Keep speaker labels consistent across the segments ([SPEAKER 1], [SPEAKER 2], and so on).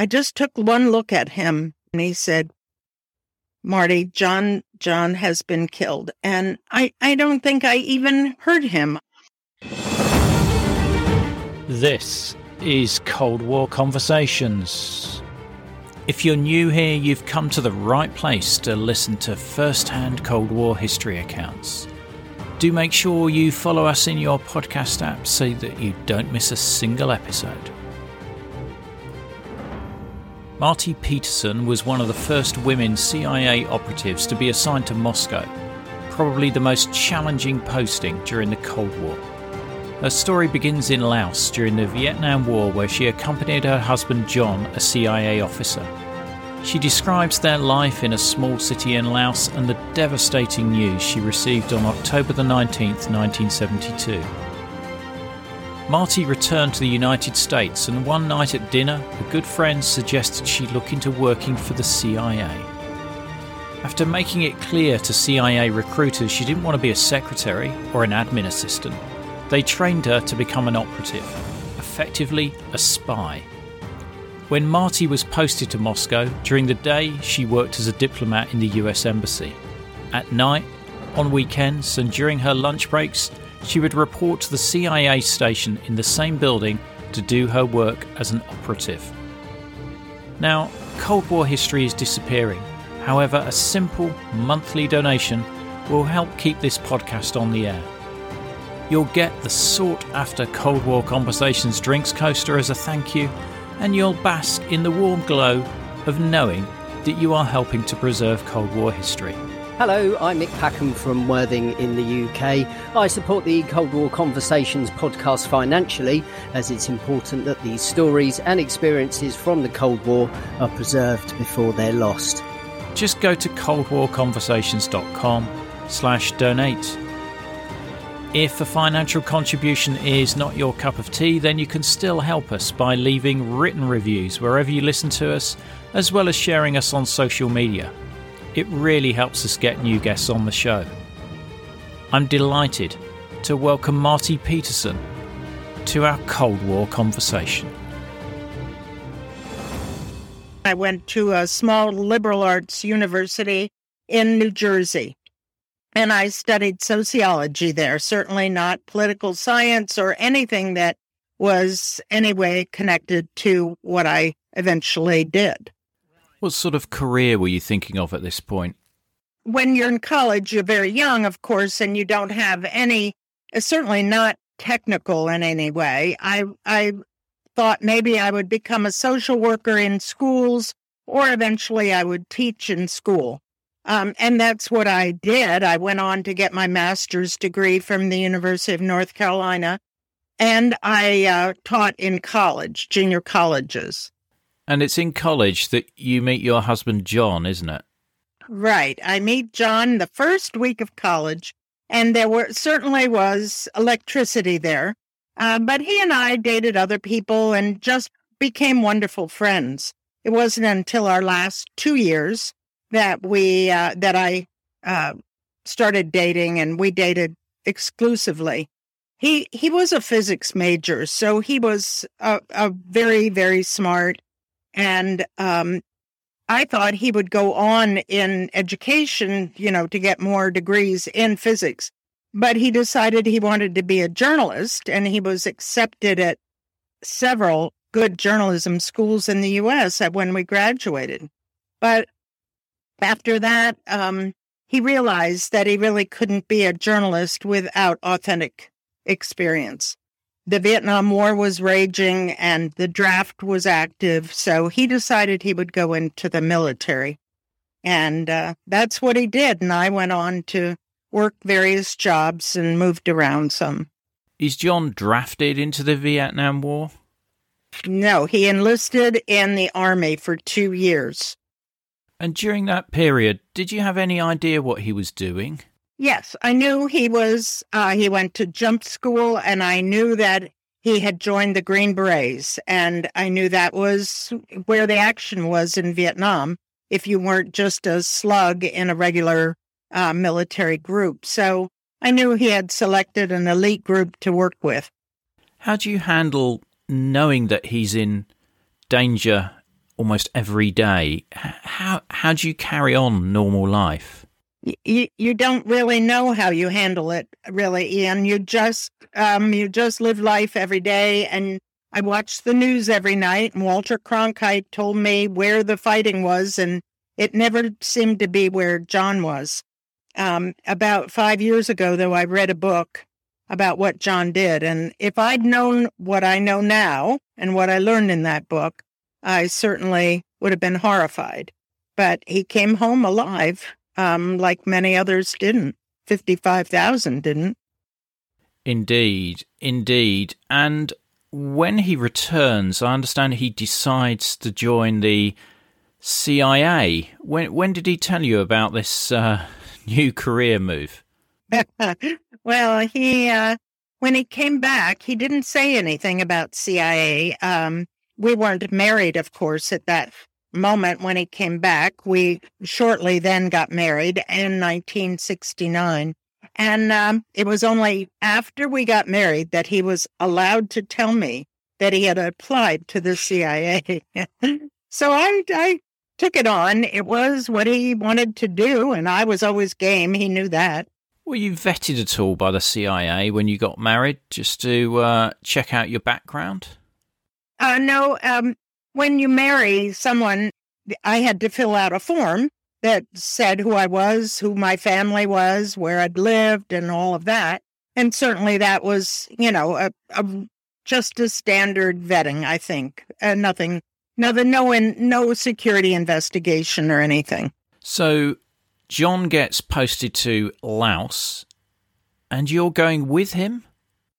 [SPEAKER 1] I just took one look at him and he said, Marti, John, John has been killed. And I, I don't think I even heard him.
[SPEAKER 2] This is Cold War Conversations. If you're new here, you've come to the right place to listen to first hand Cold War history accounts. Do make sure you follow us in your podcast app so that you don't miss a single episode. Marti Peterson was one of the first women CIA operatives to be assigned to Moscow, probably the most challenging posting during the Cold War. Her story begins in Laos during the Vietnam War, where she accompanied her husband John, a CIA officer. She describes their life in a small city in Laos and the devastating news she received on October the 19th, 1972. Marti returned to the United States, and one night at dinner, a good friend suggested she look into working for the CIA. After making it clear to CIA recruiters she didn't want to be a secretary or an admin assistant, they trained her to become an operative, effectively a spy. When Marti was posted to Moscow, during the day she worked as a diplomat in the US Embassy. At night, on weekends, and during her lunch breaks, she would report to the CIA station in the same building to do her work as an operative. Now, Cold War history is disappearing. However, a simple monthly donation will help keep this podcast on the air. You'll get the sought after Cold War Conversations drinks coaster as a thank you, and you'll bask in the warm glow of knowing that you are helping to preserve Cold War history.
[SPEAKER 3] Hello, I'm Mick Packham from Worthing in the UK. I support the Cold War Conversations podcast financially, as it's important that these stories and experiences from the Cold War are preserved before they're lost.
[SPEAKER 2] Just go to coldwarconversations.com slash donate. If a financial contribution is not your cup of tea, then you can still help us by leaving written reviews wherever you listen to us, as well as sharing us on social media. It really helps us get new guests on the show. I'm delighted to welcome Marti Peterson to our Cold War conversation.
[SPEAKER 1] I went to a small liberal arts university in New Jersey and I studied sociology there, certainly not political science or anything that was anyway connected to what I eventually did.
[SPEAKER 2] What sort of career were you thinking of at this point?
[SPEAKER 1] When you're in college, you're very young, of course, and you don't have any, uh, certainly not technical in any way. I, I thought maybe I would become a social worker in schools or eventually I would teach in school. Um, and that's what I did. I went on to get my master's degree from the University of North Carolina, and I uh, taught in college, junior colleges.
[SPEAKER 2] And it's in college that you meet your husband, John, isn't it?
[SPEAKER 1] Right. I meet John the first week of college, and there were certainly was electricity there. Uh, but he and I dated other people and just became wonderful friends. It wasn't until our last two years that we uh, that I uh, started dating, and we dated exclusively. He he was a physics major, so he was a, a very very smart and um, I thought he would go on in education, you know, to get more degrees in physics. But he decided he wanted to be a journalist, and he was accepted at several good journalism schools in the U.S. when we graduated. But after that, um, he realized that he really couldn't be a journalist without authentic experience the Vietnam War was raging and the draft was active. So he decided he would go into the military. And uh, that's what he did. And I went on to work various jobs and moved around some.
[SPEAKER 2] Is John drafted into the Vietnam War?
[SPEAKER 1] No, he enlisted in the army for two years.
[SPEAKER 2] And during that period, did you have any idea what he was doing?
[SPEAKER 1] Yes, I knew he was, uh, he went to jump school, and I knew that he had joined the Green Berets. And I knew that was where the action was in Vietnam, if you weren't just a slug in a regular uh, military group. So I knew he had selected an elite group to work with.
[SPEAKER 2] How do you handle knowing that he's in danger almost every day. How how do you carry on normal life?
[SPEAKER 1] You you don't really know how you handle it, really, Ian. You just um you just live life every day, and I watch the news every night. And Walter Cronkite told me where the fighting was, and it never seemed to be where John was. Um, about five years ago, though, I read a book about what John did. And if I'd known what I know now and what I learned in that book, I certainly would have been horrified. But he came home alive, um, like many others didn't. 55,000 didn't.
[SPEAKER 2] Indeed, indeed. And when he returns, I understand he decides to join the CIA. When when did he tell you about this uh, new career move?
[SPEAKER 1] well, he uh, when he came back, he didn't say anything about CIA. Um, we weren't married, of course, at that moment when he came back. We shortly then got married in 1969. And um, it was only after we got married that he was allowed to tell me that he had applied to the CIA. so I, I took it on. It was what he wanted to do, and I was always game. He knew that.
[SPEAKER 2] Were you vetted at all by the CIA when you got married, just to uh, check out your background?
[SPEAKER 1] Uh, no. Um, when you marry someone, I had to fill out a form that said who I was, who my family was, where I'd lived, and all of that. And certainly that was, you know, a, a just a standard vetting. I think, uh, nothing no, no in, no security investigation or anything.
[SPEAKER 2] So John gets posted to Laos, and you're going with him.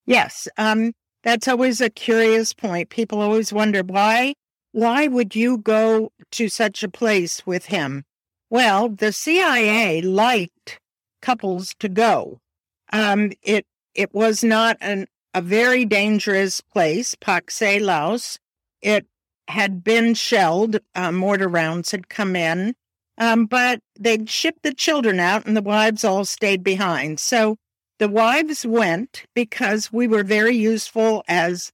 [SPEAKER 1] Yes, um, that's always a curious point. People always wonder why. Why would you go to such a place with him? Well, the CIA liked couples to go. Um, it it was not an, a very dangerous place, Pakse Laos. It had been shelled, uh, mortar rounds had come in, um, but they'd shipped the children out and the wives all stayed behind. So the wives went because we were very useful as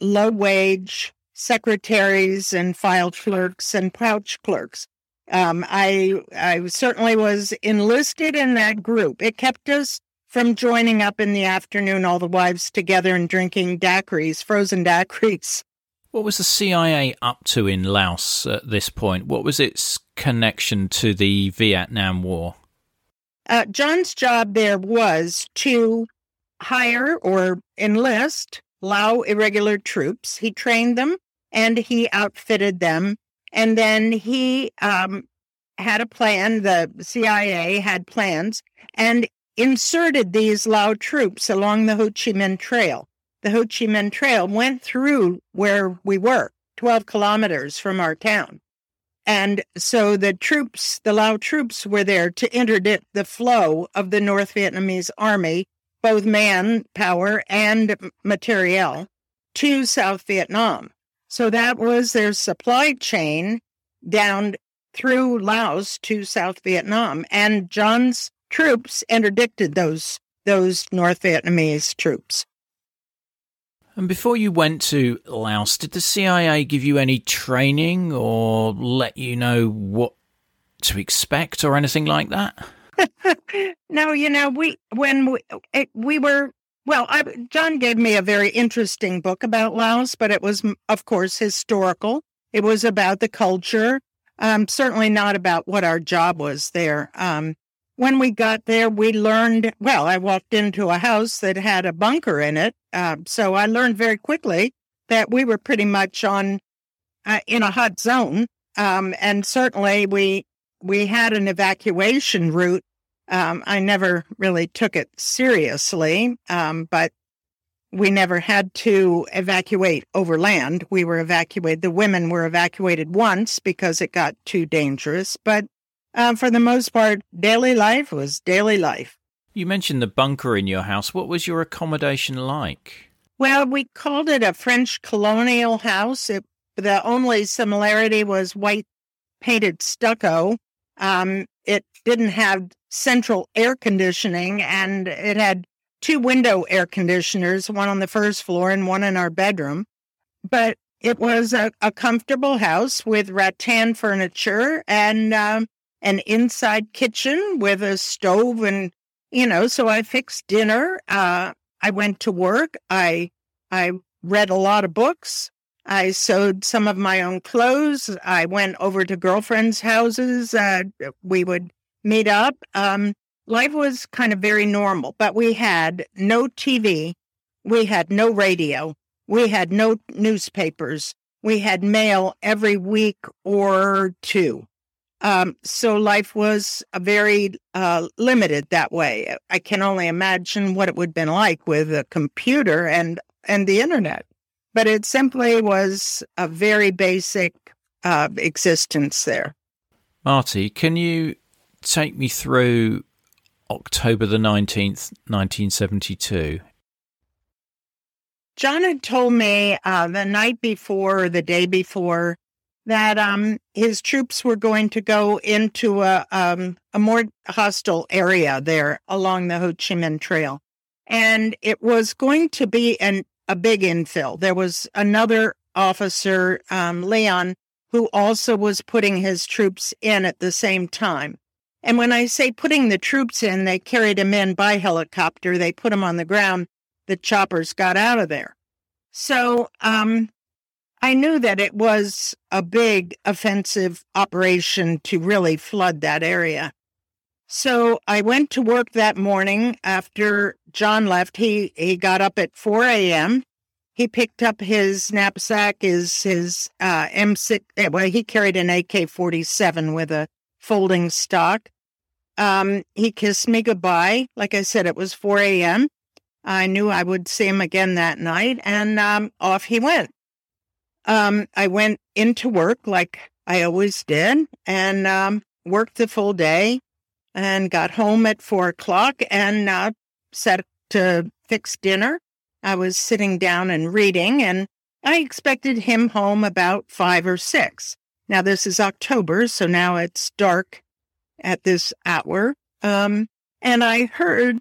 [SPEAKER 1] low wage secretaries and file clerks and pouch clerks. Um, I I certainly was enlisted in that group. It kept us from joining up in the afternoon, all the wives together and drinking daiquiris, frozen daiquiris.
[SPEAKER 2] What was the CIA up to in Laos at this point? What was its connection to the Vietnam War?
[SPEAKER 1] Uh, John's job there was to hire or enlist Lao irregular troops. He trained them and he outfitted them. And then he um, had a plan, the CIA had plans, and inserted these Lao troops along the Ho Chi Minh Trail the Ho Chi Minh Trail went through where we were, 12 kilometers from our town. And so the troops, the Lao troops, were there to interdict the flow of the North Vietnamese army, both manpower and materiel, to South Vietnam. So that was their supply chain down through Laos to South Vietnam. And John's troops interdicted those those North Vietnamese troops.
[SPEAKER 2] And before you went to Laos, did the CIA give you any training or let you know what to expect or anything like that?
[SPEAKER 1] no, you know, we when we it, we were well, I, John gave me a very interesting book about Laos, but it was, of course, historical. It was about the culture, um, certainly not about what our job was there. Um, when we got there, we learned well, I walked into a house that had a bunker in it. Uh, so I learned very quickly that we were pretty much on uh, in a hot zone. Um, and certainly we we had an evacuation route. Um, I never really took it seriously, um, but we never had to evacuate overland. We were evacuated. The women were evacuated once because it got too dangerous, but uh, for the most part, daily life was daily life.
[SPEAKER 2] You mentioned the bunker in your house. What was your accommodation like?
[SPEAKER 1] Well, we called it a French colonial house. It, the only similarity was white painted stucco. Um, it didn't have central air conditioning, and it had two window air conditioners, one on the first floor and one in our bedroom. But it was a, a, comfortable house with rattan furniture and um, an inside kitchen with a stove and you know so i fixed dinner uh, i went to work i i read a lot of books i sewed some of my own clothes i went over to girlfriends houses uh, we would meet up um, life was kind of very normal but we had no tv we had no radio we had no newspapers we had mail every week or two um, so life was very uh, limited that way. I can only imagine what it would have been like with a computer and and the internet. But it simply was a very basic uh, existence there.
[SPEAKER 2] Marti, can you take me through October the 19th, 1972?
[SPEAKER 1] John had told me uh, the night before or the day before that um, his troops were going to go into a, um, a more hostile area there along the Ho Chi Minh Trail. And it was going to be an, a big infill. There was another officer, um, Leon, who also was putting his troops in at the same time. And when I say putting the troops in, they carried him in by helicopter. They put him on the ground. The choppers got out of there. So um, I knew that it was a big offensive operation to really flood that area. So I went to work that morning after John left. He he got up at 4 a.m. He picked up his knapsack, his his uh, M6. Eh, well, he carried an AK-47 with a folding stock. Um, he kissed me goodbye. Like I said, it was 4 a.m. I knew I would see him again that night, and um, off he went um, I went into work like I always did and um, worked the full day and got home at four o'clock and uh, set to fix dinner. I was sitting down and reading, and I expected him home about five or six. Now, this is October, so now it's dark at this hour. Um, and I heard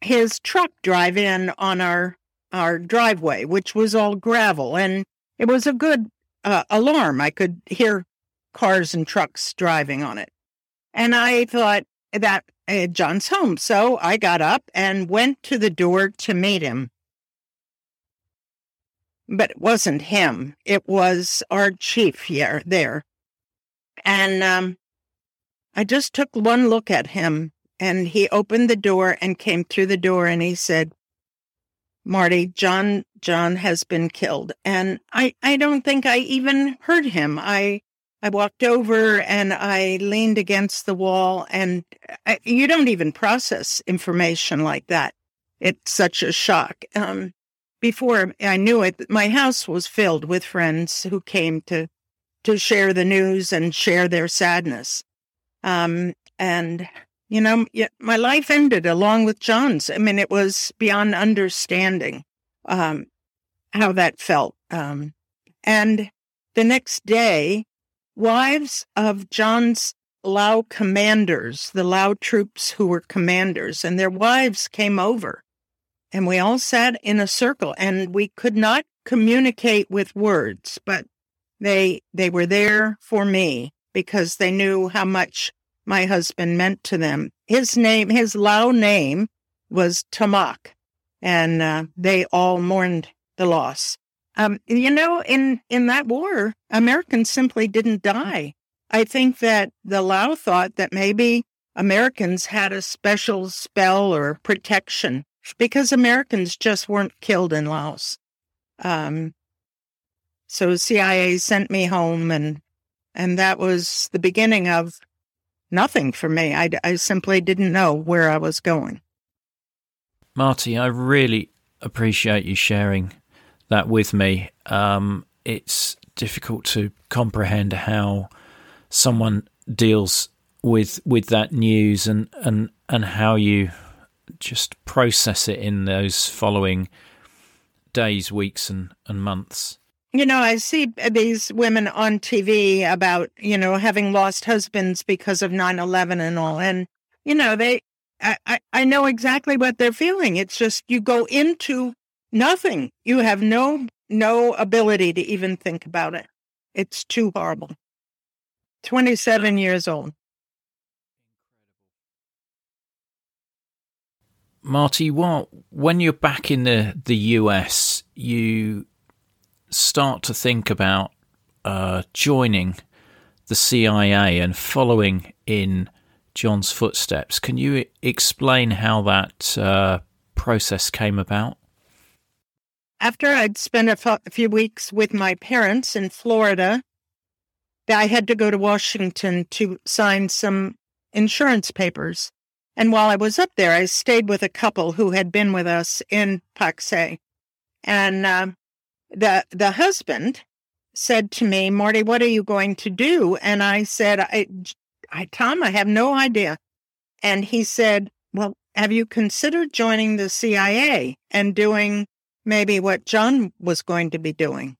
[SPEAKER 1] his truck drive in on our our driveway, which was all gravel. And it was a good uh, alarm. I could hear cars and trucks driving on it. And I thought that uh, John's home. So I got up and went to the door to meet him. But it wasn't him, it was our chief here, there. And um, I just took one look at him and he opened the door and came through the door and he said, Marti, John John has been killed. And I, I don't think I even heard him. I I walked over and I leaned against the wall and I, you don't even process information like that. It's such a shock. Um, before I knew it, my house was filled with friends who came to to share the news and share their sadness. Um, and you know, my life ended along with John's. I mean, it was beyond understanding um, how that felt. Um, and the next day, wives of John's Lao commanders, the Lao troops who were commanders, and their wives came over. And we all sat in a circle and we could not communicate with words, but they they were there for me because they knew how much my husband meant to them. His name, his Lao name was Tamak, and uh, they all mourned the loss. Um, you know, in, in that war, Americans simply didn't die. I think that the Lao thought that maybe Americans had a special spell or protection because Americans just weren't killed in Laos. Um, so CIA sent me home and and that was the beginning of nothing for me. I, I simply didn't know where I was going.
[SPEAKER 2] Marti, I really appreciate you sharing that with me. Um, it's difficult to comprehend how someone deals with with that news and and and how you just process it in those following days, weeks, and and months.
[SPEAKER 1] You know, I see these women on TV about, you know, having lost husbands because of 9 11 and all. And, you know, they, I, I know exactly what they're feeling. It's just you go into nothing. You have no no ability to even think about it. It's too horrible. 27 years old.
[SPEAKER 2] Marti, what when you're back in the, the US, you start to think about uh, joining the CIA and following in John's footsteps. Can you explain how that uh, process came about?
[SPEAKER 1] After I'd spent a, f- a few weeks with my parents in Florida, I had to go to Washington to sign some insurance papers. And while I was up there, I stayed with a couple who had been with us in Pakse. And uh, the the husband said to me, "Marti, what are you going to do?" And I said, "I, I Tom, I have no idea." And he said, "Well, have you considered joining the CIA and doing maybe what John was going to be doing?"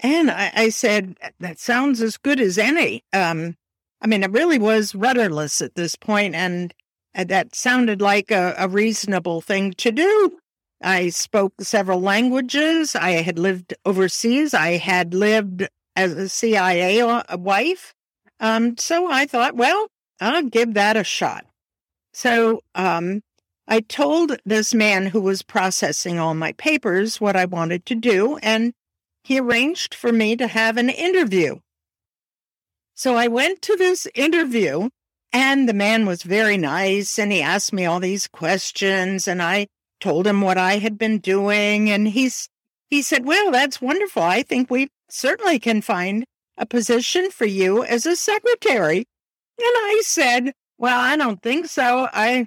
[SPEAKER 1] And I, I said, "That sounds as good as any." Um, I mean, it really was rudderless at this point, and that sounded like a, a reasonable thing to do. I spoke several languages. I had lived overseas. I had lived as a CIA wife. Um, so I thought, well, I'll give that a shot. So um, I told this man who was processing all my papers what I wanted to do, and he arranged for me to have an interview. So I went to this interview, and the man was very nice, and he asked me all these questions, and I told him what I had been doing. And he's, he said, well, that's wonderful. I think we certainly can find a position for you as a secretary. And I said, well, I don't think so. I,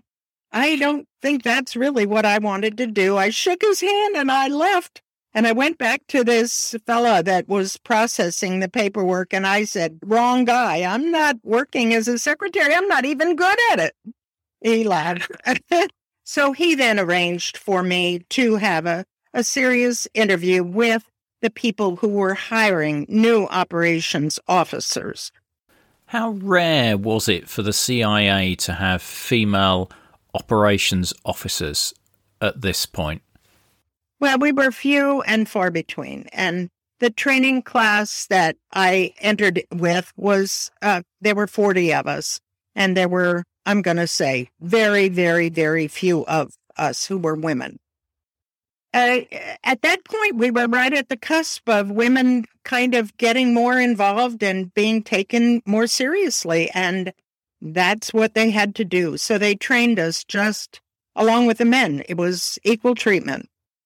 [SPEAKER 1] I don't think that's really what I wanted to do. I shook his hand and I left. And I went back to this fella that was processing the paperwork and I said, wrong guy. I'm not working as a secretary. I'm not even good at it. He laughed. So he then arranged for me to have a, a serious interview with the people who were hiring new operations officers.
[SPEAKER 2] How rare was it for the CIA to have female operations officers at this point?
[SPEAKER 1] Well, we were few and far between. And the training class that I entered with was, uh, there were 40 of us, and there were I'm going to say very, very, very few of us who were women. Uh, at that point, we were right at the cusp of women kind of getting more involved and being taken more seriously. And that's what they had to do. So they trained us just along with the men. It was equal treatment.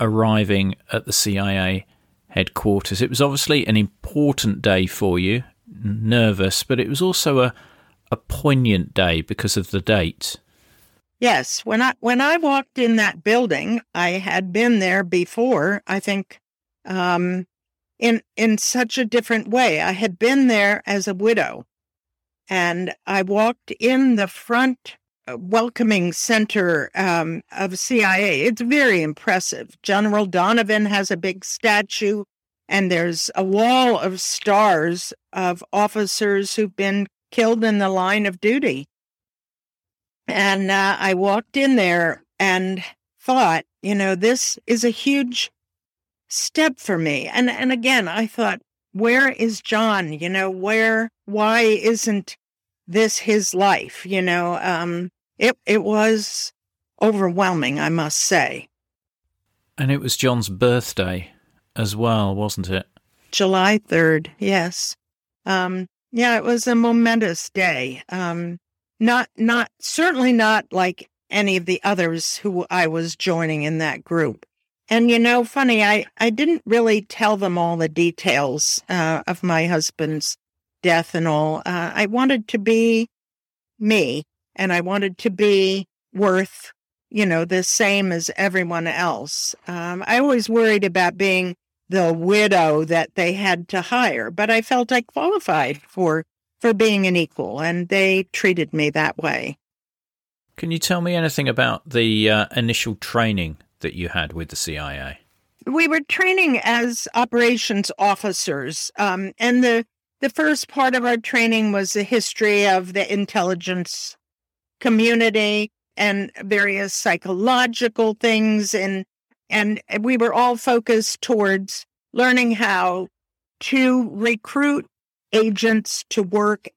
[SPEAKER 2] arriving at the CIA headquarters? It was obviously an important day for you, nervous, but it was also a, a poignant day because of the date.
[SPEAKER 1] Yes, when I when I walked in that building, I had been there before. I think um, in in such a different way. I had been there as a widow, and I walked in the front welcoming center um, of CIA. It's very impressive. General Donovan has a big statue, and there's a wall of stars of officers who've been killed in the line of duty. And uh, I walked in there and thought, you know, this is a huge step for me. And and again, I thought, where is John? You know, where why isn't this his life? You know, um it it was overwhelming, I must say.
[SPEAKER 2] And it was John's birthday as well, wasn't it?
[SPEAKER 1] July 3rd. Yes. Um, yeah, it was a momentous day. Um, not, not, certainly not like any of the others who I was joining in that group. And you know, funny, I, I didn't really tell them all the details uh, of my husband's death and all. Uh, I wanted to be me and I wanted to be worth, you know, the same as everyone else. Um, I always worried about being the widow that they had to hire, but I felt I qualified for for being an equal, and they treated me that way.
[SPEAKER 2] Can you tell me anything about the uh, initial training that you had with the CIA?
[SPEAKER 1] We were training as operations officers, um, and the the first part of our training was the history of the intelligence community and various psychological things, and and we were all focused towards learning how to recruit agents to work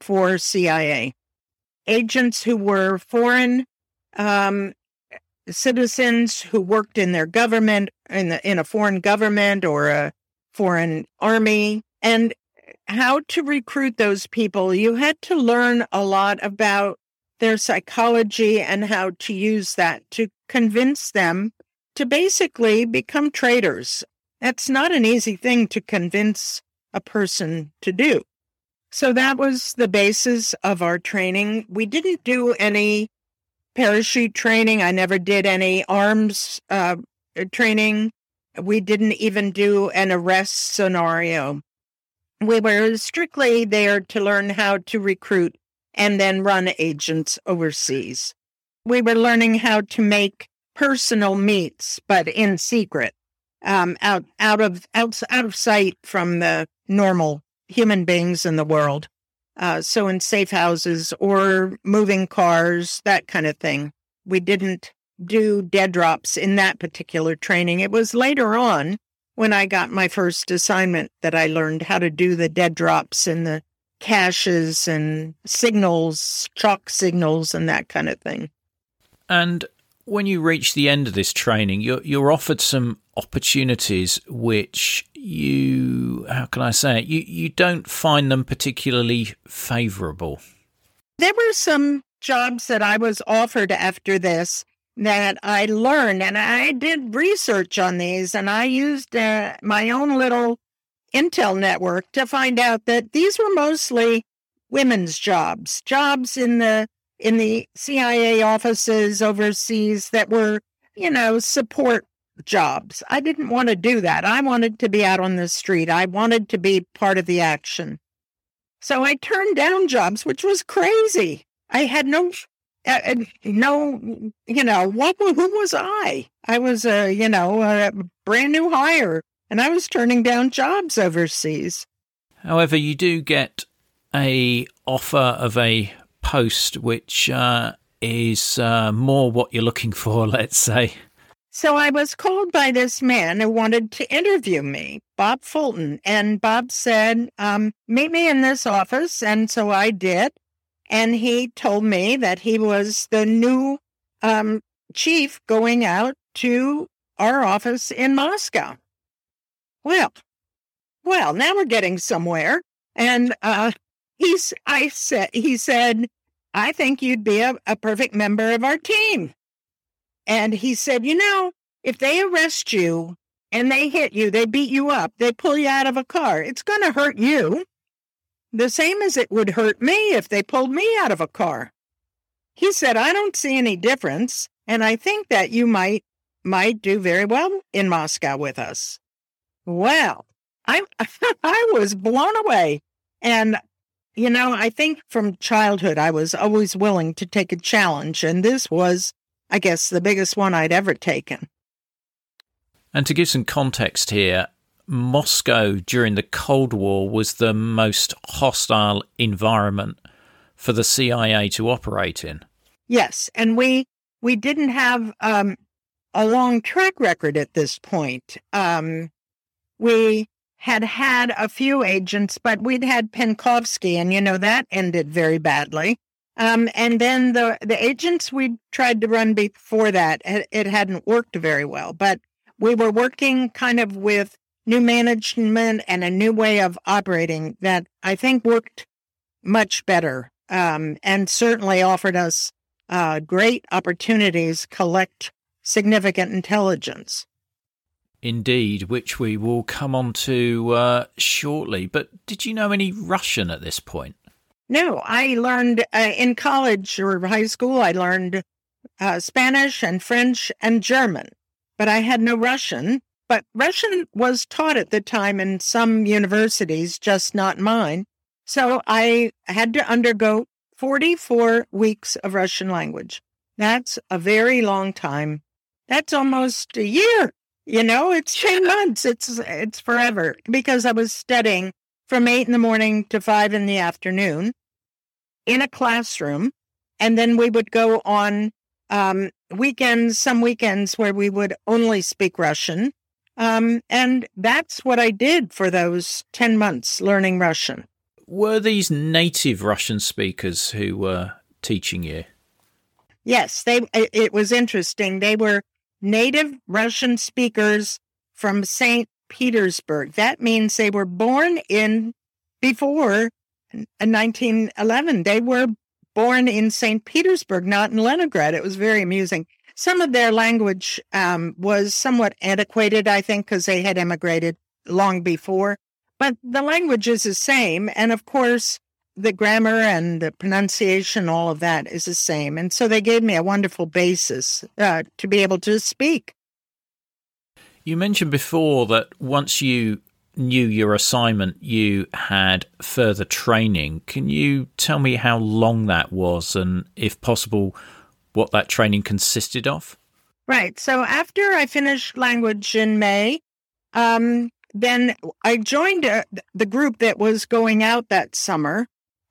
[SPEAKER 1] for CIA agents who were foreign um, citizens who worked in their government in the, in a foreign government or a foreign army and how to recruit those people. You had to learn a lot about their psychology and how to use that to convince them to basically become traitors that's not an easy thing to convince a person to do so that was the basis of our training. We didn't do any parachute training. I never did any arms uh, training. We didn't even do an arrest scenario. We were strictly there to learn how to recruit and then run agents overseas. We were learning how to make personal meets, but in secret, um, out out of out, out of sight from the normal human beings in the world. Uh, so in safe houses or moving cars, that kind of thing. We didn't do dead drops in that particular training. It was later on when I got my first assignment that I learned how to do the dead drops in the caches and signals, chalk signals, and that kind of thing.
[SPEAKER 2] And when you reach the end of this training, you're, you're offered some opportunities which you how can I say it? You you don't find them particularly favourable.
[SPEAKER 1] There were some jobs that I was offered after this that I learned, and I did research on these, and I used uh, my own little intel network to find out that these were mostly women's jobs, jobs in the in the CIA offices overseas that were, you know, support jobs. I didn't want to do that. I wanted to be out on the street. I wanted to be part of the action. So I turned down jobs, which was crazy. I had no, uh, no, you know, what, who was I? I was a, you know, a brand new hire and I was turning down jobs overseas.
[SPEAKER 2] However, you do get a offer of a post which uh, is uh, more what you're looking for, let's say.
[SPEAKER 1] So I was called by this man who wanted to interview me, Bob Fulton. And Bob said, um, Meet me in this office. And so I did. And he told me that he was the new um, chief going out to our office in Moscow. Well, well, now we're getting somewhere. And uh, he's, I said, he said, I think you'd be a, a perfect member of our team. And he said, You know, if they arrest you and they hit you, they beat you up, they pull you out of a car, it's going to hurt you. The same as it would hurt me if they pulled me out of a car. He said, I don't see any difference. And I think that you might might do very well in Moscow with us. Well, I I was blown away. And you know, I think from childhood I was always willing to take a challenge and this was I guess, the biggest one I'd ever taken.
[SPEAKER 2] And to give some context here, Moscow during the Cold War was the most hostile environment for the CIA to operate in.
[SPEAKER 1] Yes, and we we didn't have um, a long track record at this point. Um, we had had a few agents, but we'd had Penkovsky, and you know that ended very badly. Um, and then the the agents we tried to run before that, it, hadn't worked very well. But we were working kind of with new management and a new way of operating that I think worked much better um, and certainly offered us uh, great opportunities collect significant intelligence.
[SPEAKER 2] Indeed, which we will come on to uh, shortly. But did you know any Russian at this point?
[SPEAKER 1] No, I learned uh, in college or high school, I learned uh, Spanish and French and German, but I had no Russian. But Russian was taught at the time in some universities, just not mine. So I had to undergo 44 weeks of Russian language. That's a very long time. That's almost a year. You know, it's 10 months. It's it's forever because I was studying from 8 in the morning to 5 in the afternoon in a classroom and then we would go on um, weekends, some weekends where we would only speak Russian. Um, and that's what I did for those 10 months learning Russian.
[SPEAKER 2] Were these native Russian speakers who were teaching you?
[SPEAKER 1] Yes, they. It was interesting. They were native Russian speakers from St. Petersburg. That means they were born in before 1911. They were born in St. Petersburg, not in Leningrad. It was very amusing. Some of their language um, was somewhat antiquated, I think, because they had emigrated long before. But the language is the same. And of course, the grammar and the pronunciation, all of that is the same. And so they gave me a wonderful basis uh, to be able to speak.
[SPEAKER 2] You mentioned before that once you knew your assignment, you had further training. Can you tell me how long that was and, if possible, what that training consisted of?
[SPEAKER 1] Right. So after I finished language in May, um, then I joined a, uh, the group that was going out that summer.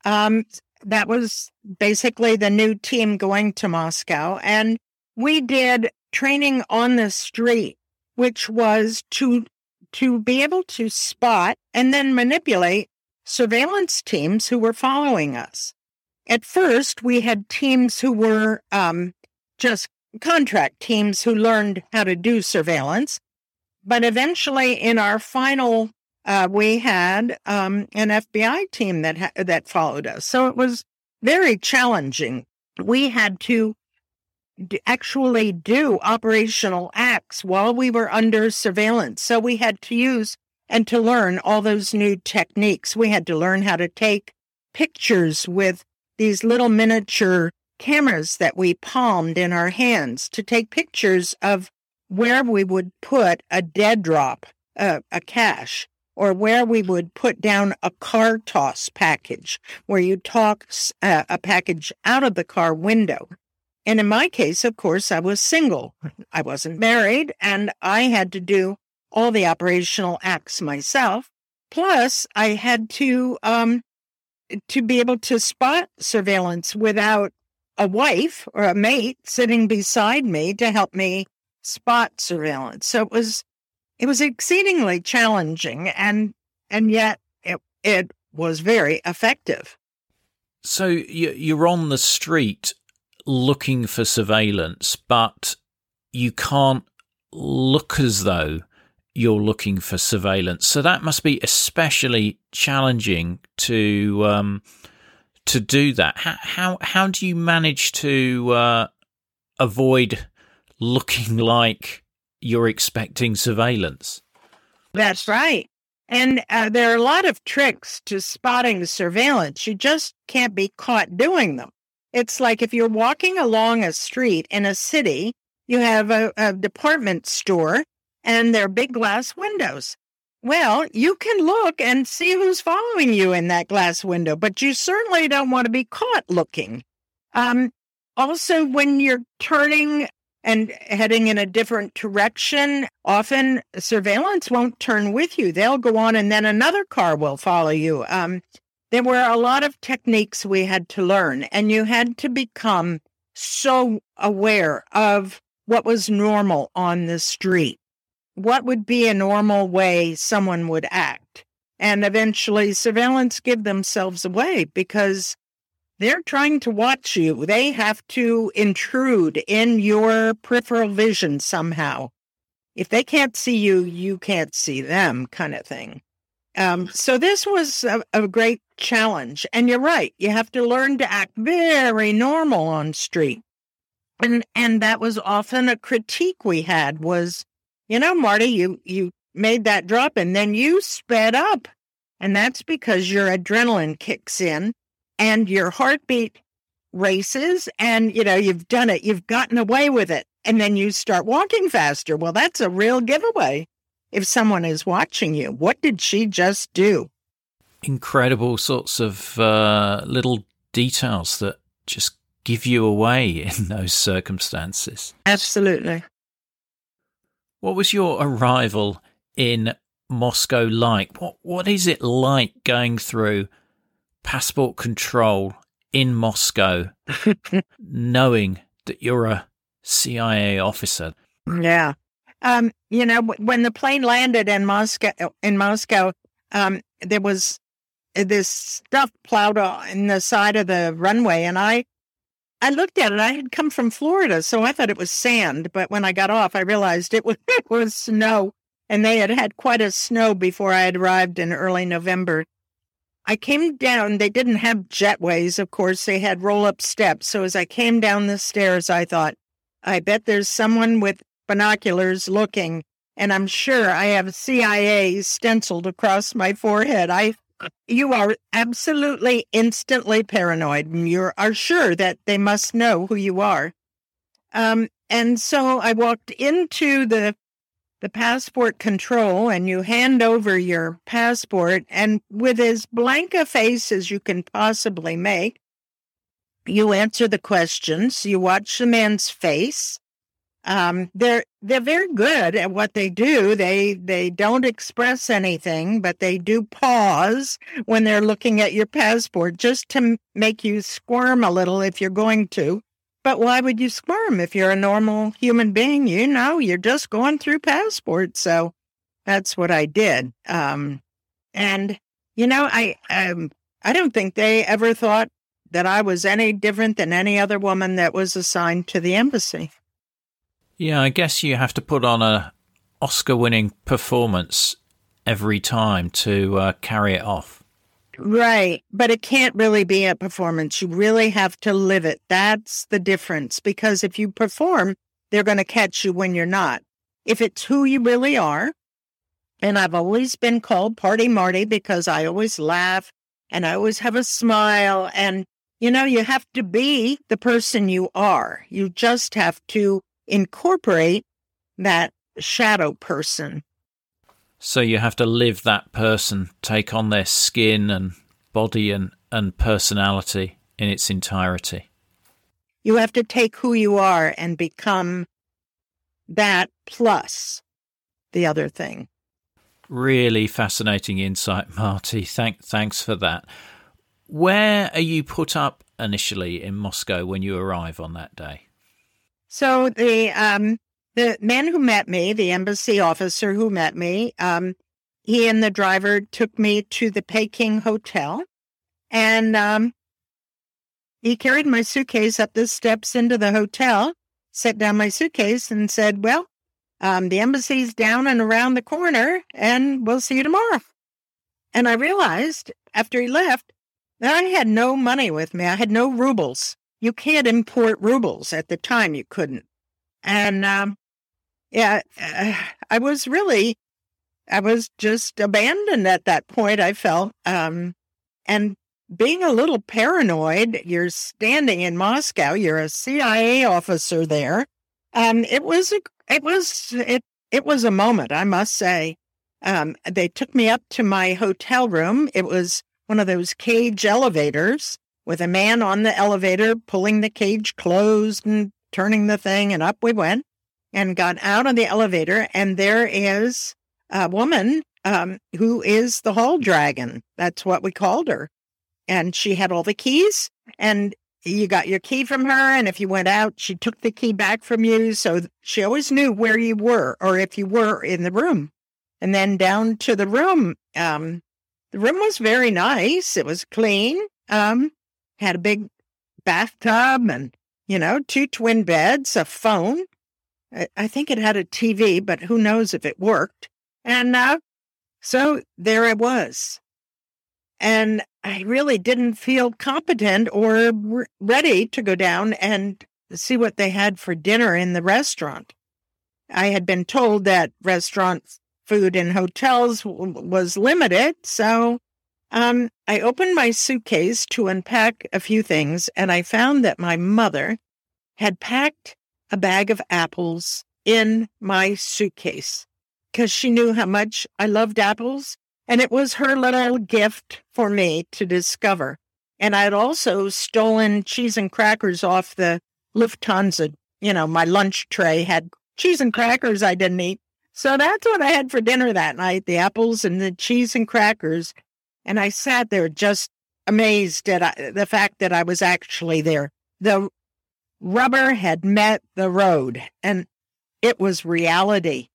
[SPEAKER 1] Um, that was basically the new team going to Moscow. And we did training on the street, which was to to be able to spot and then manipulate surveillance teams who were following us. At first, we had teams who were um, just contract teams who learned how to do surveillance. But eventually, in our final, uh, we had um, an FBI team that ha- that followed us. So it was very challenging. We had to d- actually do operational acts while we were under surveillance. So we had to use and to learn all those new techniques. We had to learn how to take pictures with these little miniature cameras that we palmed in our hands to take pictures of where we would put a dead drop, uh, a cache, or where we would put down a car toss package, where you toss uh, a package out of the car window. And in my case, of course, I was single. I wasn't married, and I had to do all the operational acts myself. Plus, I had to um, to be able to spot surveillance without a wife or a mate sitting beside me to help me spot surveillance. So it was it was exceedingly challenging and and yet it it was very effective.
[SPEAKER 2] So you're on the street looking for surveillance, but you can't look as though you're looking for surveillance. So that must be especially challenging to um, to do that. How how, how do you manage to uh, avoid looking like you're expecting surveillance.
[SPEAKER 1] That's right. And uh, there are a lot of tricks to spotting surveillance. You just can't be caught doing them. It's like if you're walking along a street in a city, you have a, a department store and there are big glass windows. Well, you can look and see who's following you in that glass window, but you certainly don't want to be caught looking. Um, also, when you're turning and heading in a different direction, often surveillance won't turn with you. They'll go on and then another car will follow you. Um, there were a lot of techniques we had to learn, and you had to become so aware of what was normal on the street. What would be a normal way someone would act? And eventually, surveillance give themselves away because they're trying to watch you. They have to intrude in your peripheral vision somehow. if they can't see you, you can't see them, kind of thing. Um, so this was a, a great challenge. And you're right, you have to learn to act very normal on street. And and that was often a critique we had was, you know, Marti, you you made that drop and then you sped up. And that's because your adrenaline kicks in and your heartbeat races and you know you've done it you've gotten away with it and then you start walking faster. Well that's a real giveaway if someone is watching you. What did she just do?
[SPEAKER 2] Incredible sorts of uh, little details that just give you away in those circumstances.
[SPEAKER 1] Absolutely.
[SPEAKER 2] What was your arrival in Moscow like? What what is it like going through passport control in Moscow, knowing that you're a CIA officer?
[SPEAKER 1] Yeah, um, you know, when the plane landed in Moscow, in Moscow, um, there was this stuff plowed in the side of the runway, and I I looked at it. I had come from Florida, so I thought it was sand. But when I got off, I realized it was, it was snow. And they had had quite a snow before I had arrived in early November. I came down, they didn't have jetways, of course, they had roll up steps. So as I came down the stairs, I thought, I bet there's someone with binoculars looking. And I'm sure I have CIA stenciled across my forehead. I you are absolutely instantly paranoid. You are sure that they must know who you are. Um, and so I walked into the the passport control and you hand over your passport and with as blank a face as you can possibly make, you answer the questions, you watch the man's face, um, they're they're very good at what they do. They they don't express anything, but they do pause when they're looking at your passport just to make you squirm a little if you're going to. But why would you squirm if you're a normal human being? You know, you're just going through passport. So that's what I did. Um, and you know, I um, I don't think they ever thought that I was any different than any other woman that was assigned to the embassy.
[SPEAKER 2] Yeah, I guess you have to put on a Oscar-winning performance every time to uh, carry it off.
[SPEAKER 1] Right, but it can't really be a performance. You really have to live it. That's the difference. Because if you perform, they're going to catch you when you're not. If it's who you really are, and I've always been called Party Marti because I always laugh and I always have a smile. And, you know, you have to be the person you are. You just have to incorporate that shadow person.
[SPEAKER 2] So you have to live that person, take on their skin and body and, and personality in its entirety.
[SPEAKER 1] You have to take who you are and become that plus the other thing.
[SPEAKER 2] Really fascinating insight, Marti. Thank, thanks for that. Where are you put up initially in Moscow when you arrive on that day?
[SPEAKER 1] So the um, the man who met me, the embassy officer who met me, um, he and the driver took me to the Peking Hotel, and um, he carried my suitcase up the steps into the hotel, set down my suitcase, and said, "Well, um, the embassy's down and around the corner, and we'll see you tomorrow." And I realized after he left that I had no money with me. I had no rubles you can't import rubles. At the time, you couldn't. And um, yeah, uh, I was really, I was just abandoned at that point. I felt, um, and being a little paranoid, you're standing in Moscow. You're a CIA officer there. Um, it was a, it was it it was a moment, I must say. Um, they took me up to my hotel room. It was one of those cage elevators with a man on the elevator pulling the cage closed and turning the thing, and up we went and got out of the elevator. And there is a woman um, who is the hall dragon. That's what we called her. And she had all the keys, and you got your key from her. And if you went out, she took the key back from you. So she always knew where you were or if you were in the room. And then down to the room. Um, the room was very nice. It was clean. Um, had a big bathtub and, you know, two twin beds, a phone. I think it had a TV, but who knows if it worked. And uh, so there I was. And I really didn't feel competent or re- ready to go down and see what they had for dinner in the restaurant. I had been told that restaurant food in hotels w- was limited. So um, I opened my suitcase to unpack a few things, and I found that my mother had packed a bag of apples in my suitcase because she knew how much I loved apples. And it was her little gift for me to discover. And I had also stolen cheese and crackers off the Lufthansa. You know, my lunch tray had cheese and crackers I didn't eat. So that's what I had for dinner that night the apples and the cheese and crackers. And I sat there just amazed at uh, the fact that I was actually there. The rubber had met the road and it was reality.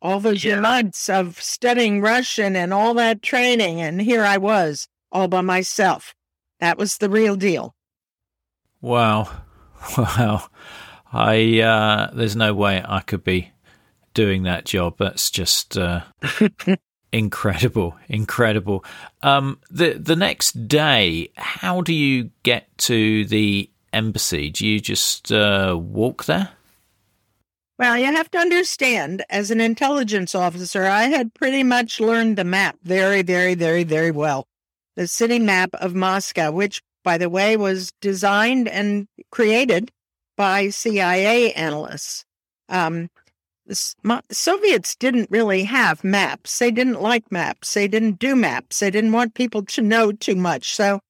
[SPEAKER 1] All those yeah. months of studying Russian and all that training, and here I was all by myself. That was the real deal.
[SPEAKER 2] Wow. Wow. I uh there's no way I could be doing that job. That's just uh incredible, incredible. Um the the next day, how do you get to the embassy? Do you just uh walk there?
[SPEAKER 1] Well, you have to understand, as an intelligence officer, I had pretty much learned the map very, very, very, very well. The city map of Moscow, which, by the way, was designed and created by CIA analysts. Um, the Soviets didn't really have maps. They didn't like maps. They didn't do maps. They didn't want people to know too much. So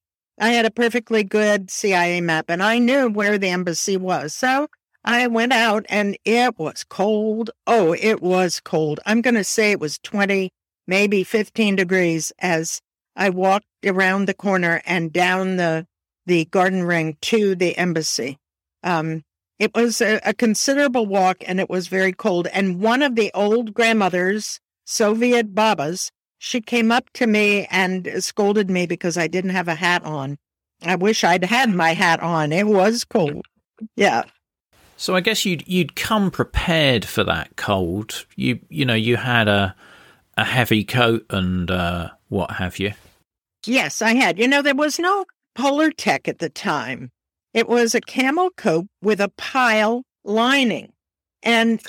[SPEAKER 1] I had a perfectly good CIA map and I knew where the embassy was. So I went out and it was cold. Oh, it was cold. I'm going to say it was 20, maybe 15 degrees as I walked around the corner and down the, the garden ring to the embassy. Um, it was a, a considerable walk and it was very cold. And one of the old grandmothers, Soviet babas, she came up to me and scolded me because I didn't have a hat on. I wish I'd had my hat on. It was cold. Yeah.
[SPEAKER 2] So I guess you'd you'd come prepared for that cold. You you know you had a a heavy coat and uh, what have you.
[SPEAKER 1] Yes, I had. You know there was no Polartec at the time. It was a camel coat with a pile lining and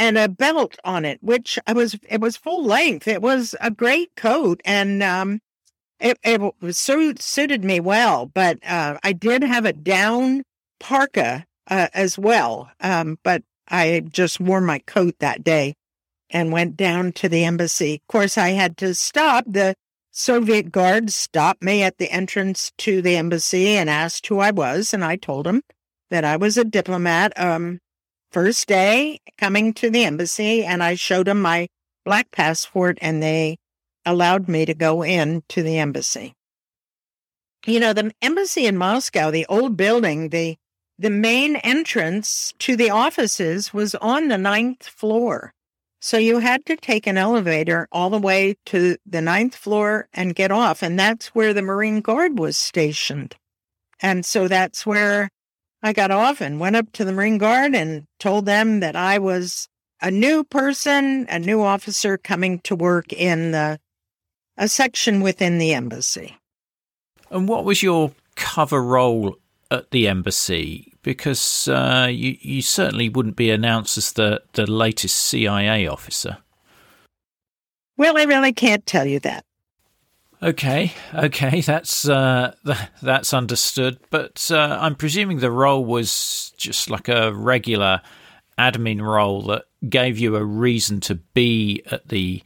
[SPEAKER 1] and a belt on it, which I was it was full length. It was a great coat and um it, it was suited me well, but uh, I did have a down parka uh, as well. Um, but I just wore my coat that day and went down to the embassy. Of course, I had to stop. The Soviet guards stopped me at the entrance to the embassy and asked who I was. And I told them that I was a diplomat. Um, first day coming to the embassy, and I showed them my black passport, and they allowed me to go in to the embassy. You know, the embassy in Moscow, the old building, the the main entrance to the offices was on the ninth floor. So you had to take an elevator all the way to the ninth floor and get off. And that's where the Marine Guard was stationed. And so that's where I got off and went up to the Marine Guard and told them that I was a new person, a new officer coming to work in the a section within the embassy.
[SPEAKER 2] And what was your cover role at the embassy? Because uh, you you certainly wouldn't be announced as the the latest CIA officer.
[SPEAKER 1] Well, I really can't tell you that.
[SPEAKER 2] Okay, okay, that's uh, that's understood. But uh, I'm presuming the role was just like a regular admin role that gave you a reason to be at the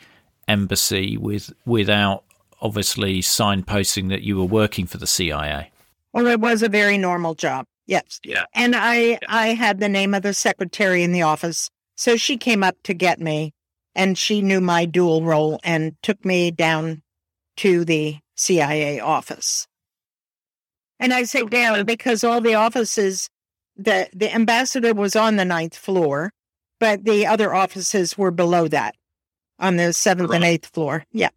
[SPEAKER 2] embassy with without obviously signposting that you were working for the CIA.
[SPEAKER 1] Well, it was a very normal job. Yes.
[SPEAKER 2] Yeah.
[SPEAKER 1] And I yeah. I had the name of the secretary in the office. So she came up to get me and she knew my dual role and took me down to the CIA office. And I say down because all the offices the the ambassador was on the ninth floor, but the other offices were below that on the seventh right. and eighth floor. Yeah.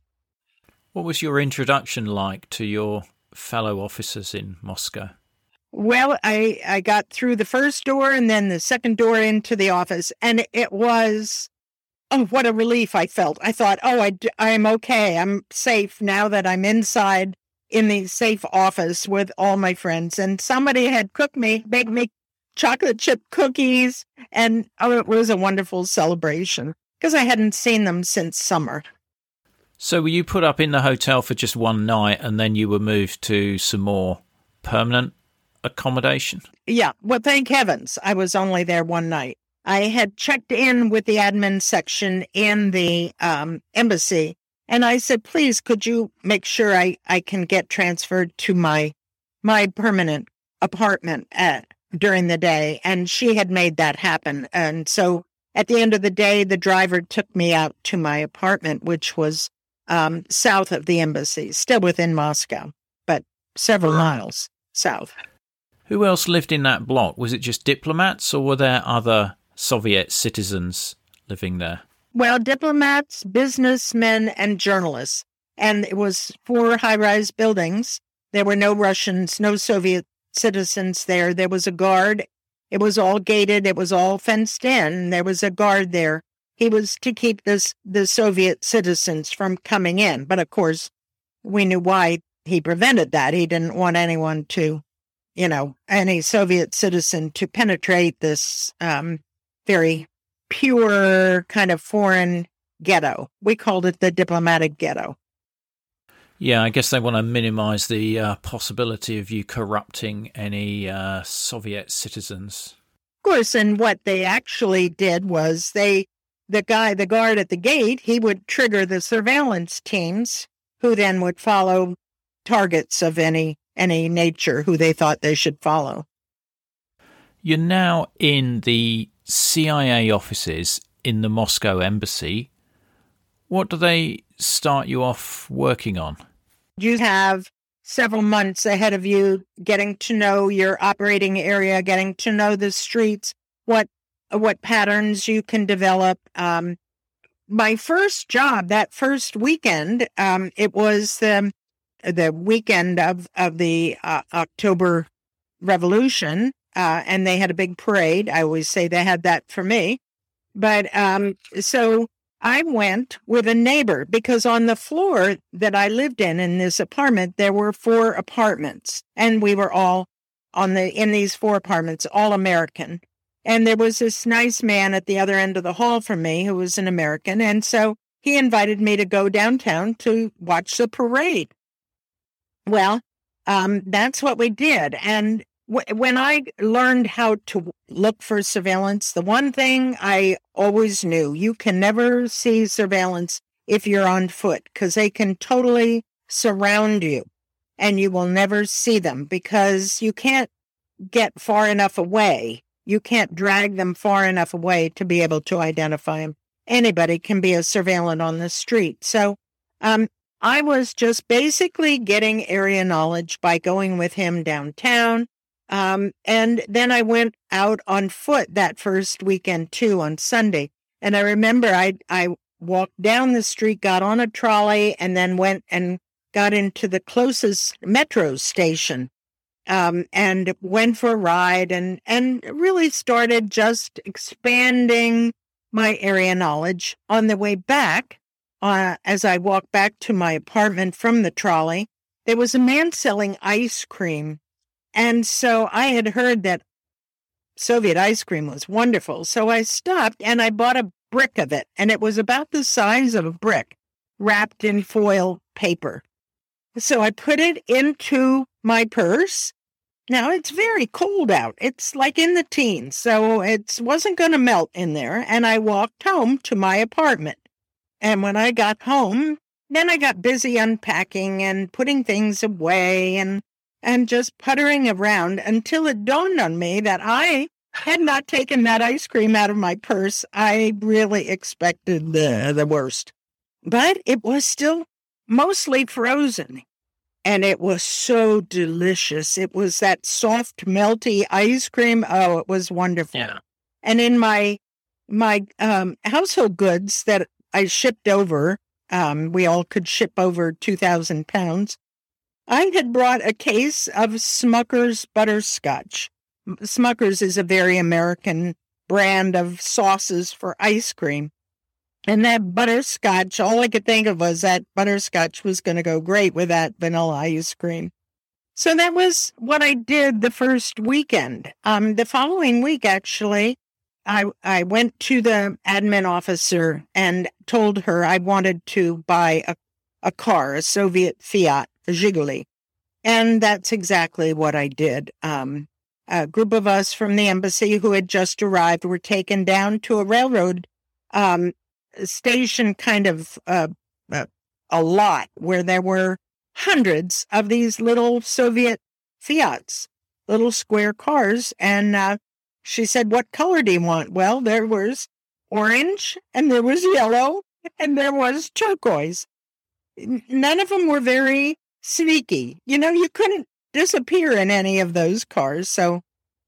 [SPEAKER 2] What was your introduction like to your fellow officers in Moscow?
[SPEAKER 1] Well, I, I got through the first door and then the second door into the office, and it was, oh, what a relief I felt. I thought, oh, I, I'm okay. I'm safe now that I'm inside in the safe office with all my friends. And somebody had cooked me, baked me chocolate chip cookies, and oh, it was a wonderful celebration because I hadn't seen them since summer.
[SPEAKER 2] So, were you put up in the hotel for just one night and then you were moved to some more permanent accommodation?
[SPEAKER 1] Yeah. Well, thank heavens I was only there one night. I had checked in with the admin section in the um, embassy and I said, please, could you make sure I, I can get transferred to my my permanent apartment at, during the day? And she had made that happen. And so at the end of the day, the driver took me out to my apartment, which was um, south of the embassy, still within Moscow, but several miles south.
[SPEAKER 2] Who else lived in that block? Was it just diplomats or were there other Soviet citizens living there?
[SPEAKER 1] Well, diplomats, businessmen, and journalists. And it was four high rise buildings. There were no Russians, no Soviet citizens there. There was a guard. It was all gated. It was all fenced in. There was a guard there he was to keep this the Soviet citizens from coming in. But of course, we knew why he prevented that. He didn't want anyone to, you know, any Soviet citizen to penetrate this um, very pure kind of foreign ghetto. We called it the diplomatic ghetto.
[SPEAKER 2] Yeah, I guess they want to minimize the uh, possibility of you corrupting any uh, Soviet citizens.
[SPEAKER 1] Of course, and what they actually did was they the guy, the guard at the gate, he would trigger the surveillance teams who then would follow targets of any any nature who they thought they should follow.
[SPEAKER 2] You're now in the CIA offices in the Moscow embassy. What do they start you off working on?
[SPEAKER 1] You have several months ahead of you getting to know your operating area, getting to know the streets, what what patterns you can develop. Um, my first job, that first weekend, um, it was the the weekend of of the uh, October Revolution, uh, and they had a big parade. I always say they had that for me, but um, so I went with a neighbor because on the floor that I lived in in this apartment there were four apartments, and we were all on the in these four apartments, all American. And there was this nice man at the other end of the hall from me who was an American. And so he invited me to go downtown to watch the parade. Well, um, that's what we did. And when I learned how to look for surveillance, the one thing I always knew you can never see surveillance if you're on foot because they can totally surround you and you will never see them because you can't get far enough away you can't drag them far enough away to be able to identify them. Anybody can be a surveillant on the street. So um, I was just basically getting area knowledge by going with him downtown. Um, and then I went out on foot that first weekend too on Sunday. And I remember I, I walked down the street, got on a trolley, and then went and got into the closest metro station um, and went for a ride and and really started just expanding my area knowledge. On the way back, uh, as I walked back to my apartment from the trolley, there was a man selling ice cream, and so I had heard that Soviet ice cream was wonderful. So I stopped and I bought a brick of it, and it was about the size of a brick, wrapped in foil paper. So I put it into my purse now it's very cold out. It's like in the teens, so it wasn't going to melt in there. And I walked home to my apartment. And when I got home, then I got busy unpacking and putting things away and and just puttering around until it dawned on me that I had not taken that ice cream out of my purse. I really expected the the worst. But it was still mostly frozen and it was so delicious. It was that soft, melty ice cream. Oh, it was wonderful.
[SPEAKER 2] Yeah.
[SPEAKER 1] And in my my um, household goods that I shipped over, um, we all could ship over two thousand pounds. I had brought a case of Smucker's butterscotch. Smucker's is a very American brand of sauces for ice cream. And that butterscotch, all I could think of was that butterscotch was going to go great with that vanilla ice cream. So that was what I did the first weekend. Um, the following week, actually, I, I went to the admin officer and told her I wanted to buy a, a car, a Soviet Fiat, Zhiguli. And that's exactly what I did. Um, a group of us from the embassy who had just arrived were taken down to a railroad um, station, kind of uh, uh, a lot where there were hundreds of these little Soviet Fiats, little square cars. And uh, she said, What color do you want? Well, there was orange and there was yellow and there was turquoise. None of them were very sneaky. You know, you couldn't disappear in any of those cars. So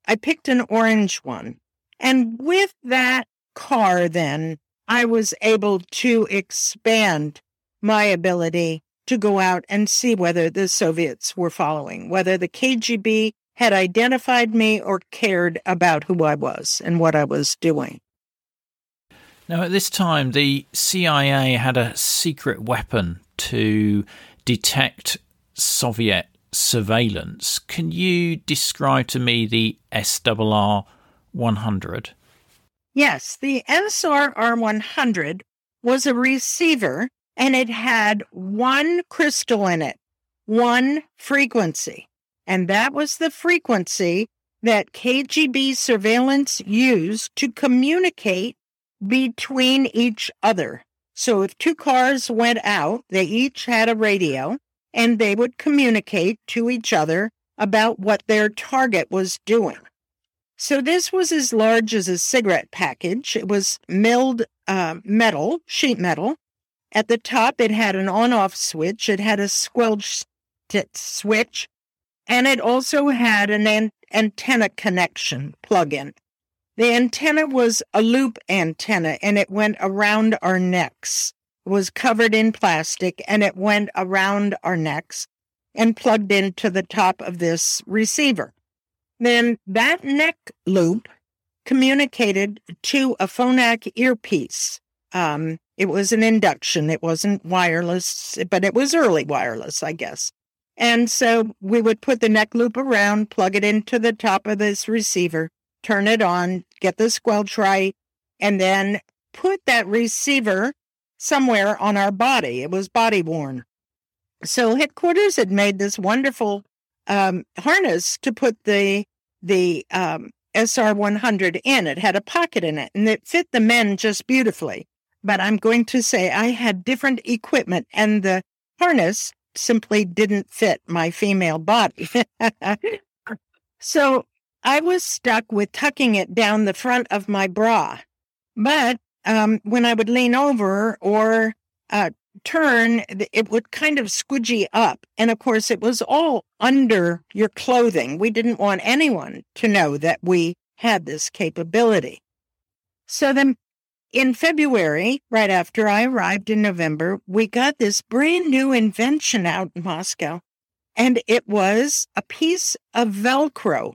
[SPEAKER 1] I picked an orange one. And with that car, then I was able to expand my ability to go out and see whether the Soviets were following, whether the KGB had identified me or cared about who I was and what I was doing.
[SPEAKER 2] Now, at this time, the CIA had a secret weapon to detect Soviet surveillance. Can you describe to me the SRR 100?
[SPEAKER 1] Yes, the SRR 100 was a receiver and it had one crystal in it, one frequency. And that was the frequency that KGB surveillance used to communicate between each other. So if two cars went out, they each had a radio and they would communicate to each other about what their target was doing. So this was as large as a cigarette package. It was milled uh, metal, sheet metal. At the top, it had an on off switch, it had a squelch switch, and it also had an an- antenna connection plug in. The antenna was a loop antenna and it went around our necks. Was covered in plastic and it went around our necks and plugged into the top of this receiver. Then that neck loop communicated to a phonak earpiece. Um, it was an induction. It wasn't wireless, but it was early wireless, I guess. And so we would put the neck loop around, plug it into the top of this receiver, turn it on, get the squelch right, and then put that receiver somewhere on our body. It was body worn. So headquarters had made this wonderful um, harness to put the the um, SR 100 in. It had a pocket in it, and it fit the men just beautifully. But I'm going to say I had different equipment, and the harness simply didn't fit my female body. so I was stuck with tucking it down the front of my bra. But um, when I would lean over or uh, turn, it would kind of squidgy up. And of course, it was all under your clothing. We didn't want anyone to know that we had this capability. So then in February, right after I arrived in November, we got this brand new invention out in Moscow, and it was a piece of Velcro.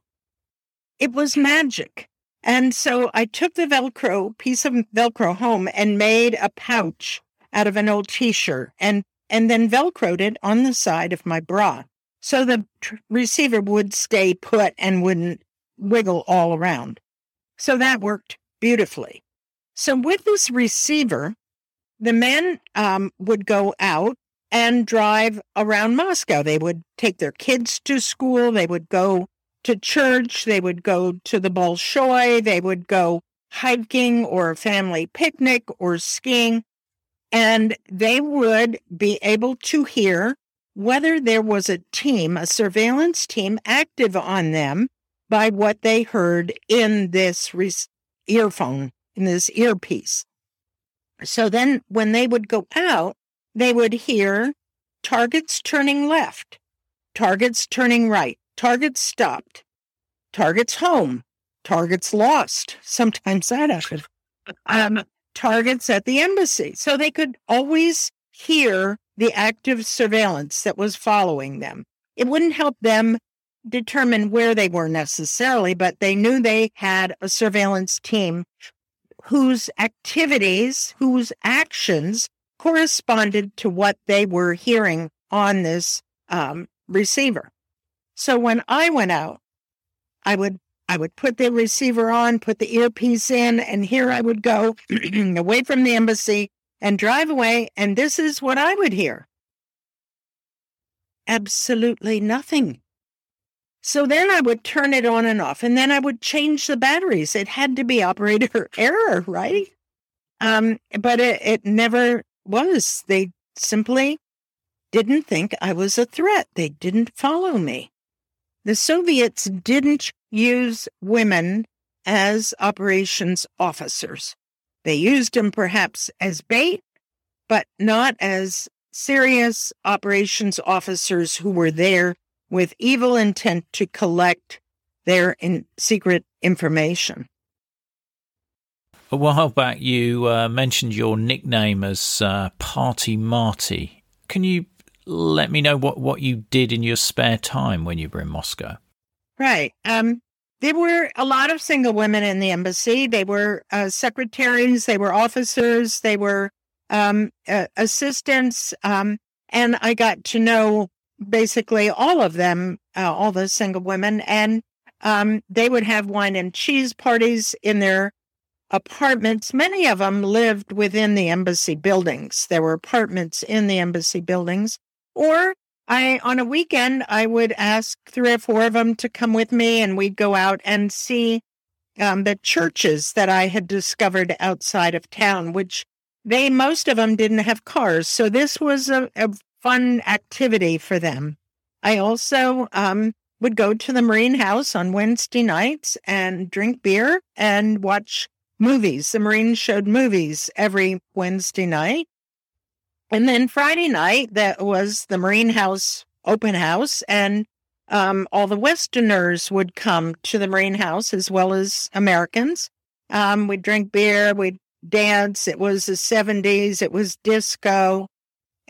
[SPEAKER 1] It was magic. And so I took the Velcro piece of Velcro home and made a pouch out of an old t-shirt and and then velcroed it on the side of my bra so the tr- receiver would stay put and wouldn't wiggle all around. So that worked beautifully. So with this receiver, the men um, would go out and drive around Moscow. They would take their kids to school. They would go to church. They would go to the Bolshoi. They would go hiking or a family picnic or skiing. And they would be able to hear whether there was a team, a surveillance team active on them by what they heard in this re- earphone in this earpiece. So then when they would go out, they would hear targets turning left, targets turning right, targets stopped, targets home, targets lost. Sometimes that happened. Um, targets at the embassy. So they could always hear the active surveillance that was following them. it wouldn't help them determine where they were necessarily, but they knew they had a surveillance team whose activities, whose actions corresponded to what they were hearing on this um, receiver. So when I went out, I would I would put the receiver on, put the earpiece in, and here I would go away from the embassy and drive away. And this is what I would hear absolutely nothing. So then I would turn it on and off, and then I would change the batteries. It had to be operator error, right? Um, but it, it never was. They simply didn't think I was a threat. They didn't follow me. The Soviets didn't use women as operations officers. They used them perhaps as bait, but not as serious operations officers who were there with evil intent to collect their in secret information.
[SPEAKER 2] A while back, you uh, mentioned your nickname as uh, Party Marti. Can you let me know what, what you did in your spare time when you were in Moscow?
[SPEAKER 1] Right. Um, there were a lot of single women in the embassy. They were uh, secretaries, they were officers, they were um, uh, assistants, um, and I got to know basically all of them, uh, all the single women, and um, they would have wine and cheese parties in their apartments. Many of them lived within the embassy buildings. There were apartments in the embassy buildings, or I, on a weekend, I would ask three or four of them to come with me and we'd go out and see um, the churches that I had discovered outside of town, which they, most of them didn't have cars. So this was a, a fun activity for them. I also um, would go to the Marine House on Wednesday nights and drink beer and watch movies. The Marines showed movies every Wednesday night. And then Friday night, that was the Marine House open house, and um, all the Westerners would come to the Marine House as well as Americans. Um, we'd drink beer, we'd dance. It was the 70s, it was disco.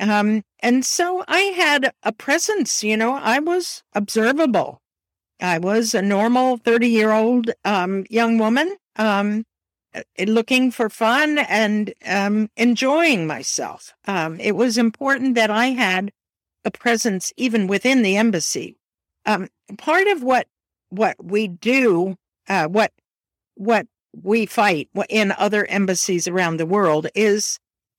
[SPEAKER 1] Um, and so I had a presence, you know, I was observable. I was a normal 30 year old um, young woman um, looking for fun and um, enjoying myself. Um, it was important that I had a presence even within the embassy. Um, part of what what we do, uh, what what we fight in other embassies around the world is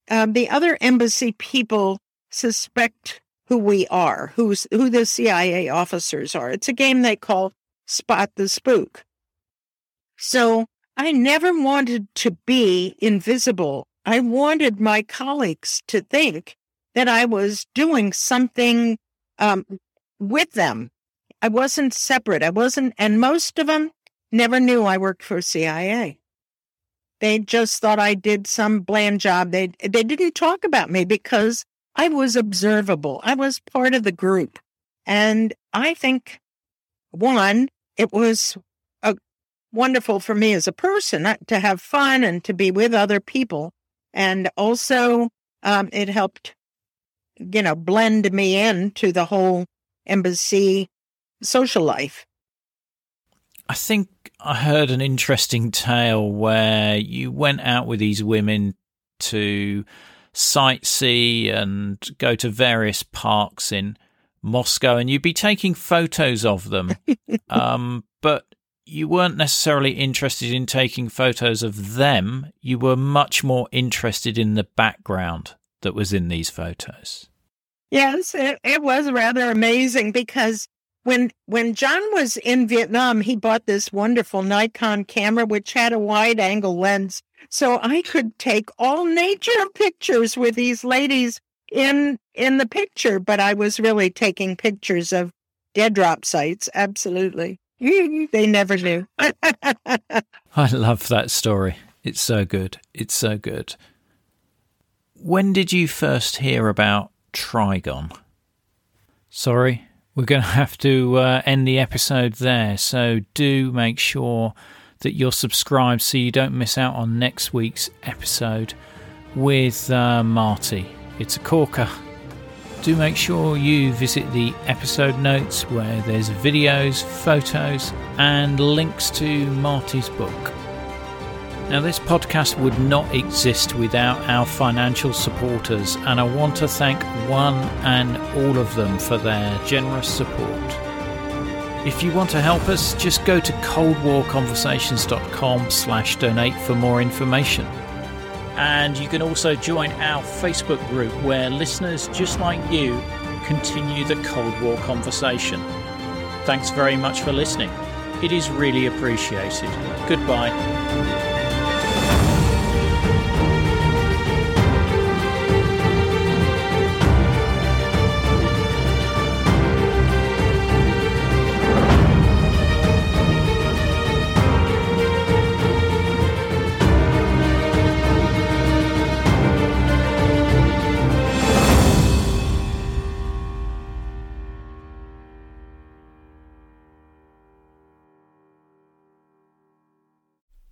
[SPEAKER 1] um, the other embassy people suspect who we are, who's who the CIA officers are. It's a game they call Spot the Spook. So I never wanted to be invisible. I wanted my colleagues to think that I was doing something um, with them. I wasn't separate. I wasn't, and most of them never knew I worked for CIA. They just thought I did some bland job. They they didn't talk about me because I was observable. I was part of the group. And I think one, it was wonderful for me as a person uh, to have fun and to be with other people. And also, um, it helped, you know, blend me into the whole embassy social life.
[SPEAKER 2] I think I heard an interesting tale where you went out with these women to sightsee and go to various parks in Moscow, and you'd be taking photos of them. um, but you weren't necessarily interested in taking photos of them. You were much more interested in the background that was in these photos.
[SPEAKER 1] Yes, it, it was rather amazing because when when John was in Vietnam, he bought this wonderful Nikon camera which had a wide angle lens, so I could take all nature pictures with these ladies in in the picture. But I was really taking pictures of dead drop sites. Absolutely. they never knew.
[SPEAKER 2] I love that story. It's so good. It's so good. When did you first hear about Trigon? Sorry, we're going to have to uh, end the episode there. So do make sure that you're subscribed so you don't miss out on next week's episode with uh, Marti. It's a corker. Do make sure you visit the episode notes where there's videos, photos, and links to Marti's book. Now, this podcast would not exist without our financial supporters, and I want to thank one and all of them for their generous support. If you want to help us, just go to coldwarconversations.com slash donate for more information. And you can also join our Facebook group where listeners just like you continue the Cold War conversation. Thanks very much for listening. It is really appreciated. Goodbye.